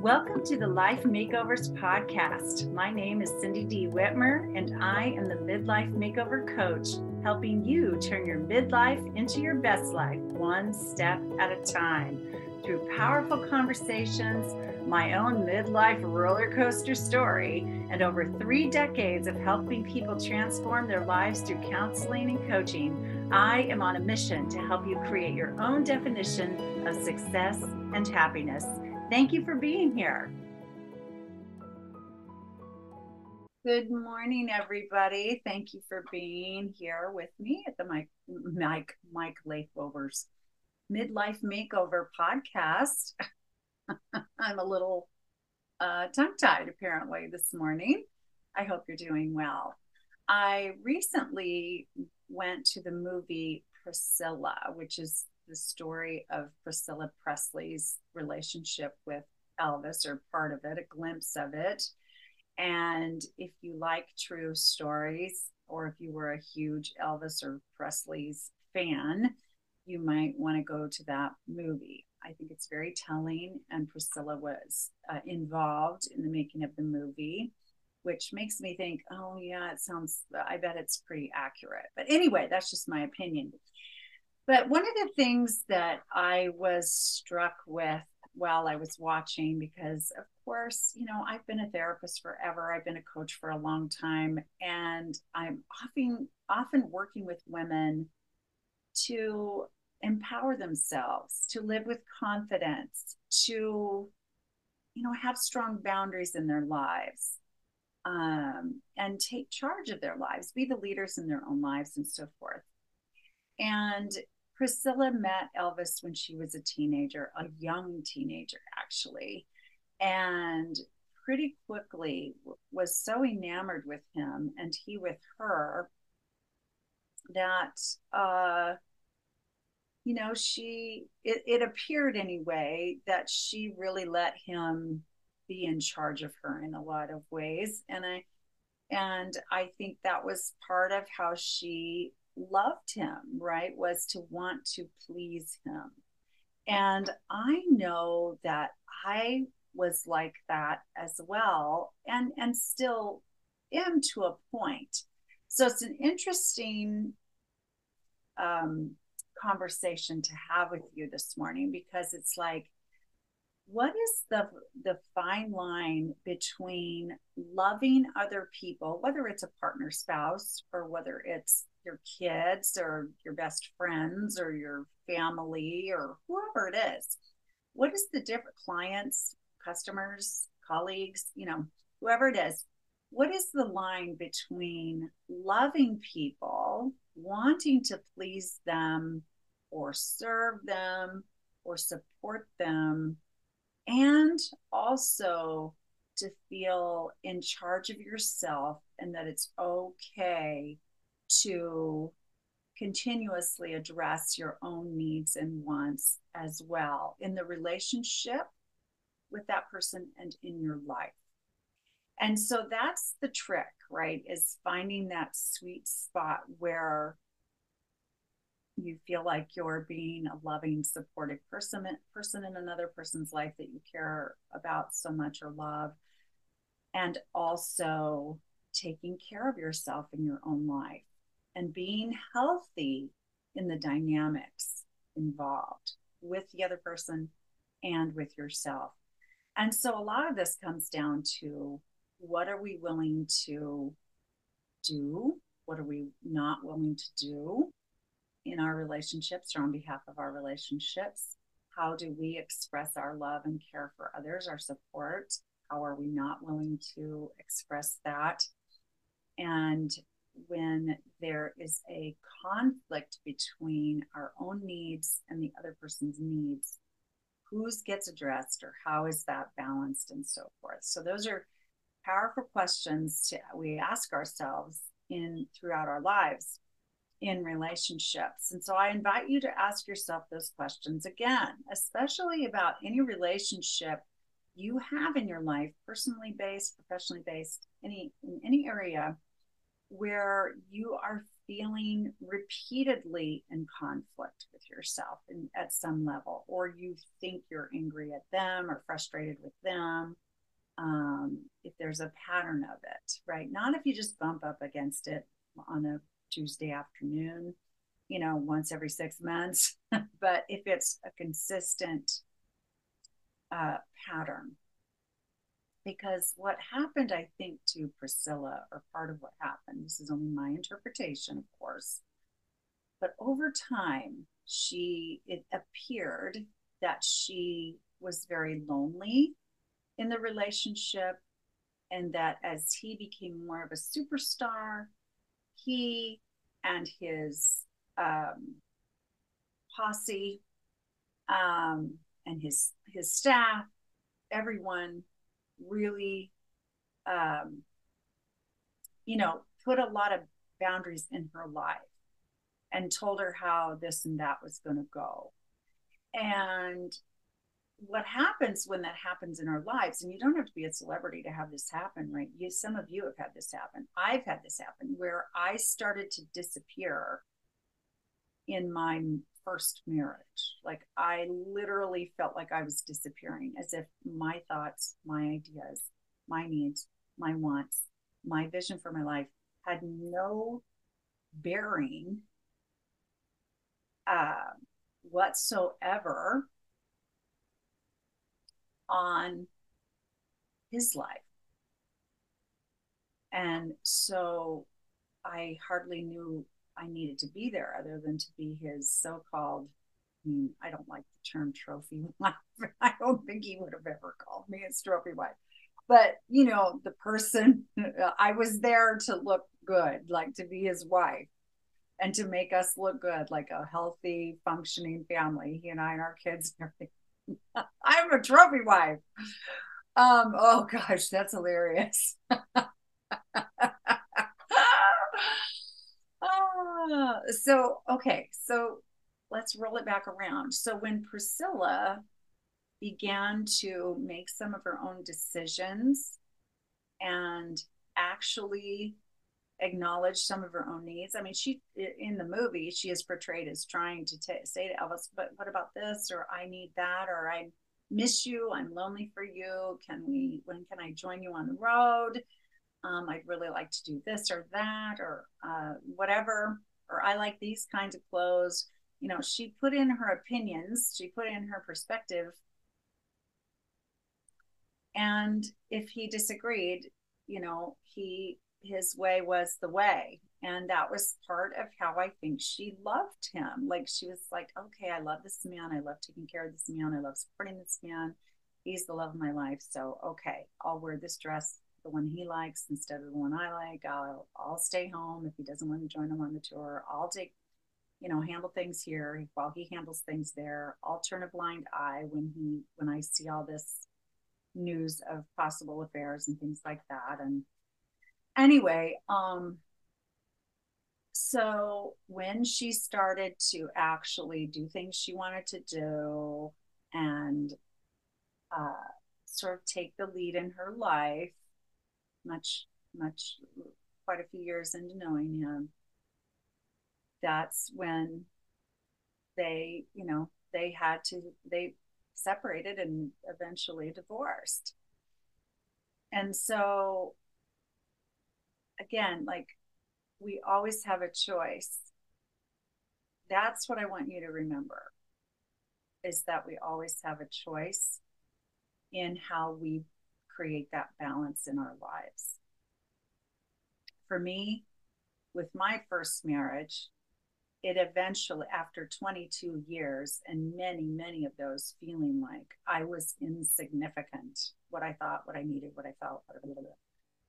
Welcome to the Life Makeovers Podcast. My name is Cindy D. Whitmer, and I am the Midlife Makeover Coach, helping you turn your midlife into your best life one step at a time through powerful conversations, my own midlife roller coaster story, and over three decades of helping people transform their lives through counseling and coaching. I am on a mission to help you create your own definition of success and happiness. Thank you for being here. Good morning, everybody. Thank you for being here with me at the Mike Mike Mike Lakeover's Midlife Makeover podcast. I'm a little uh, tongue tied apparently this morning. I hope you're doing well. I recently went to the movie Priscilla, which is the story of Priscilla Presley's relationship with Elvis, or part of it, a glimpse of it. And if you like true stories, or if you were a huge Elvis or Presley's fan, you might want to go to that movie. I think it's very telling, and Priscilla was uh, involved in the making of the movie, which makes me think, oh, yeah, it sounds, I bet it's pretty accurate. But anyway, that's just my opinion. But one of the things that I was struck with while I was watching, because of course, you know, I've been a therapist forever, I've been a coach for a long time, and I'm often often working with women to empower themselves, to live with confidence, to you know, have strong boundaries in their lives. Um, and take charge of their lives, be the leaders in their own lives, and so forth. And Priscilla met Elvis when she was a teenager, a young teenager, actually, and pretty quickly was so enamored with him and he with her that, uh, you know, she, it, it appeared anyway that she really let him be in charge of her in a lot of ways. And I, and I think that was part of how she loved him, right, was to want to please him. And I know that I was like that as well and and still am to a point. So it's an interesting um, conversation to have with you this morning because it's like what is the the fine line between loving other people whether it's a partner spouse or whether it's your kids or your best friends or your family or whoever it is? What is the different clients customers colleagues you know whoever it is what is the line between loving people wanting to please them or serve them or support them and also to feel in charge of yourself and that it's okay to continuously address your own needs and wants as well in the relationship with that person and in your life. And so that's the trick, right? Is finding that sweet spot where you feel like you're being a loving, supportive person, person in another person's life that you care about so much or love, and also taking care of yourself in your own life and being healthy in the dynamics involved with the other person and with yourself. And so a lot of this comes down to what are we willing to do? What are we not willing to do in our relationships or on behalf of our relationships? How do we express our love and care for others, our support? How are we not willing to express that? And when there is a conflict between our own needs and the other person's needs whose gets addressed or how is that balanced and so forth so those are powerful questions to, we ask ourselves in throughout our lives in relationships and so i invite you to ask yourself those questions again especially about any relationship you have in your life personally based professionally based any in any area where you are feeling repeatedly in conflict with yourself in, at some level, or you think you're angry at them or frustrated with them, um, if there's a pattern of it, right? Not if you just bump up against it on a Tuesday afternoon, you know, once every six months, but if it's a consistent uh, pattern. Because what happened, I think, to Priscilla, or part of what happened, this is only my interpretation, of course, but over time, she, it appeared that she was very lonely in the relationship, and that as he became more of a superstar, he and his um, posse um, and his his staff, everyone really, um, you know, put a lot of boundaries in her life and told her how this and that was going to go. And what happens when that happens in our lives, and you don't have to be a celebrity to have this happen, right? You, some of you have had this happen. I've had this happen where I started to disappear in my first marriage. Like I literally felt like I was disappearing, as if my thoughts, my ideas, my needs, my wants, my vision for my life had no bearing uh, whatsoever on his life. And so I hardly knew I needed to be there other than to be his so called, I mean, I don't like the term trophy wife. I don't think he would have ever called me his trophy wife. But, you know, the person, I was there to look good, like to be his wife and to make us look good, like a healthy, functioning family, he and I and our kids and everything. I'm a trophy wife. Um, oh gosh, that's hilarious. ah, so okay, so let's roll it back around. So when Priscilla began to make some of her own decisions and actually acknowledge some of her own needs. I mean, she in the movie she is portrayed as trying to t- say to Elvis, "But what about this?" or "I need that," or "I miss you. I'm lonely for you. Can we? When can I join you on the road? Um, I'd really like to do this or that or uh, whatever. Or I like these kinds of clothes. You know, she put in her opinions. She put in her perspective. And if he disagreed, you know, he his way was the way. And that was part of how i think she loved him. Like she was like okay i love this man. I love taking care of this man. I love supporting this man. He's the love of my life. So okay i'll wear this dress the one he likes instead of the one i like. I'll i'll stay home if he doesn't want to join him on the tour. I'll take you know handle things here while he handles things there. I'll turn a blind eye when he when i see all this news of possible affairs and things like that. And anyway, um, so when she started to actually do things she wanted to do and uh, sort of take the lead in her life, much, much, quite a few years into knowing him, that's when they, you know, they had to, they separated and eventually divorced. And so again, like we always have a choice. That's what I want you to remember is that we always have a choice in how we create that balance in our lives. For me, with my first marriage, it eventually, after 22 years, and many, many of those feeling like I was insignificant, what I thought, what I needed, what I felt, blah, blah, blah,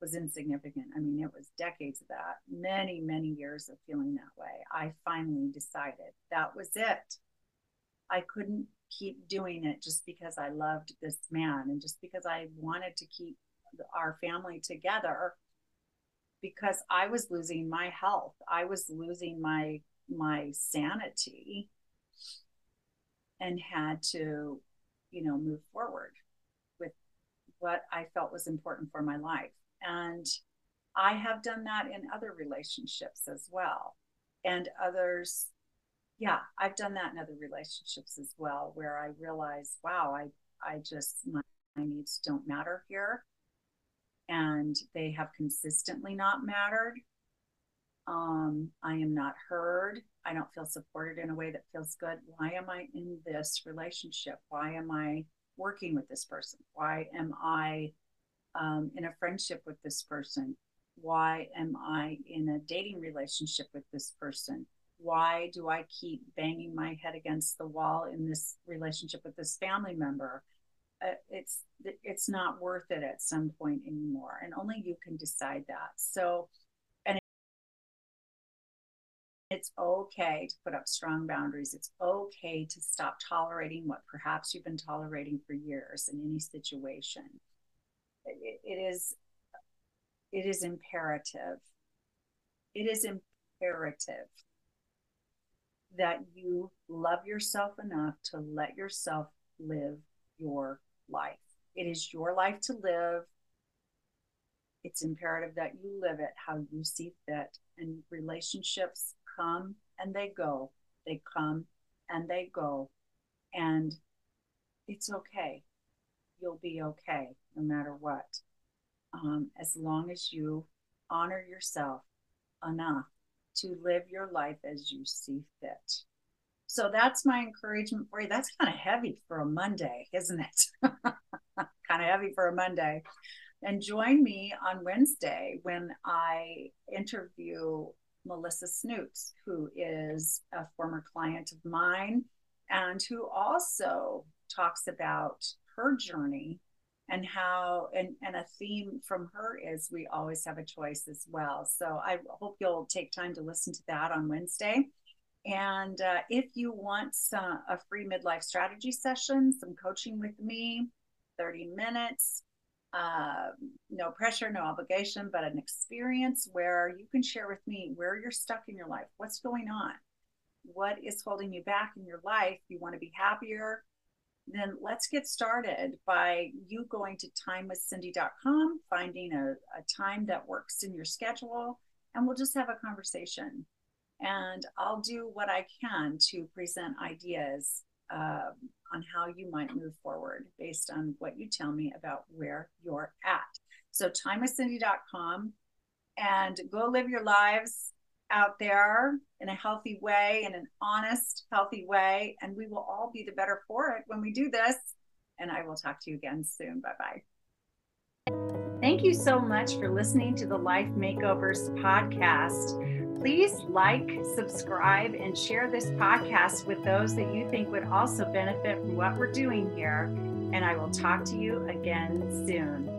was insignificant. I mean, it was decades of that, many, many years of feeling that way. I finally decided that was it. I couldn't keep doing it just because I loved this man and just because I wanted to keep our family together because I was losing my health. I was losing my my sanity and had to, you know, move forward with what I felt was important for my life. And I have done that in other relationships as well. and others yeah i've done that in other relationships as well where i realize wow i i just my, my needs don't matter here. And they have consistently not mattered. Um, i am not heard. I don't feel supported in a way that feels good. Why am i in this relationship? Why am i working with this person? Why am i um, in a friendship with this person why am I in a dating relationship with this person? Why do I keep banging my head against the wall in this relationship with this family member? Uh, it's it's not worth it at some point anymore, and only you can decide that. So, and it's okay to put up strong boundaries. It's okay to stop tolerating what perhaps you've been tolerating for years in any situation. It, is it is imperative. It is imperative that you love yourself enough to let yourself live your life. It is your life to live. It's imperative that you live it how you see fit. And relationships come and they go. They come and they go. And it's okay. You'll be okay no matter what um, as long as you honor yourself enough to live your life as you see fit. So that's my encouragement for you. That's kind of heavy for a Monday, isn't it? kind of heavy for a Monday. And join me on Wednesday when I interview Melissa Snoots, who is a former client of mine and who also talks about her journey and how and and a theme from her is we always have a choice as well. So i hope you'll take time to listen to that on wednesday. And uh, if you want some, a free midlife strategy session some coaching with me 30 minutes uh, no pressure no obligation but an experience where you can share with me where you're stuck in your life what's going on what is holding you back in your life you want to be happier then let's get started by you going to timewithcindy.com, finding a, a time that works in your schedule, and we'll just have a conversation. And I'll do what I can to present ideas uh, on how you might move forward based on what you tell me about where you're at. So, timewithcindy.com and go live your lives out there in a healthy way, in an honest, healthy way. And we will all be the better for it when we do this. And I will talk to you again soon. Bye bye. Thank you so much for listening to the Life Makeovers podcast. Please like, subscribe, and share this podcast with those that you think would also benefit from what we're doing here. And I will talk to you again soon.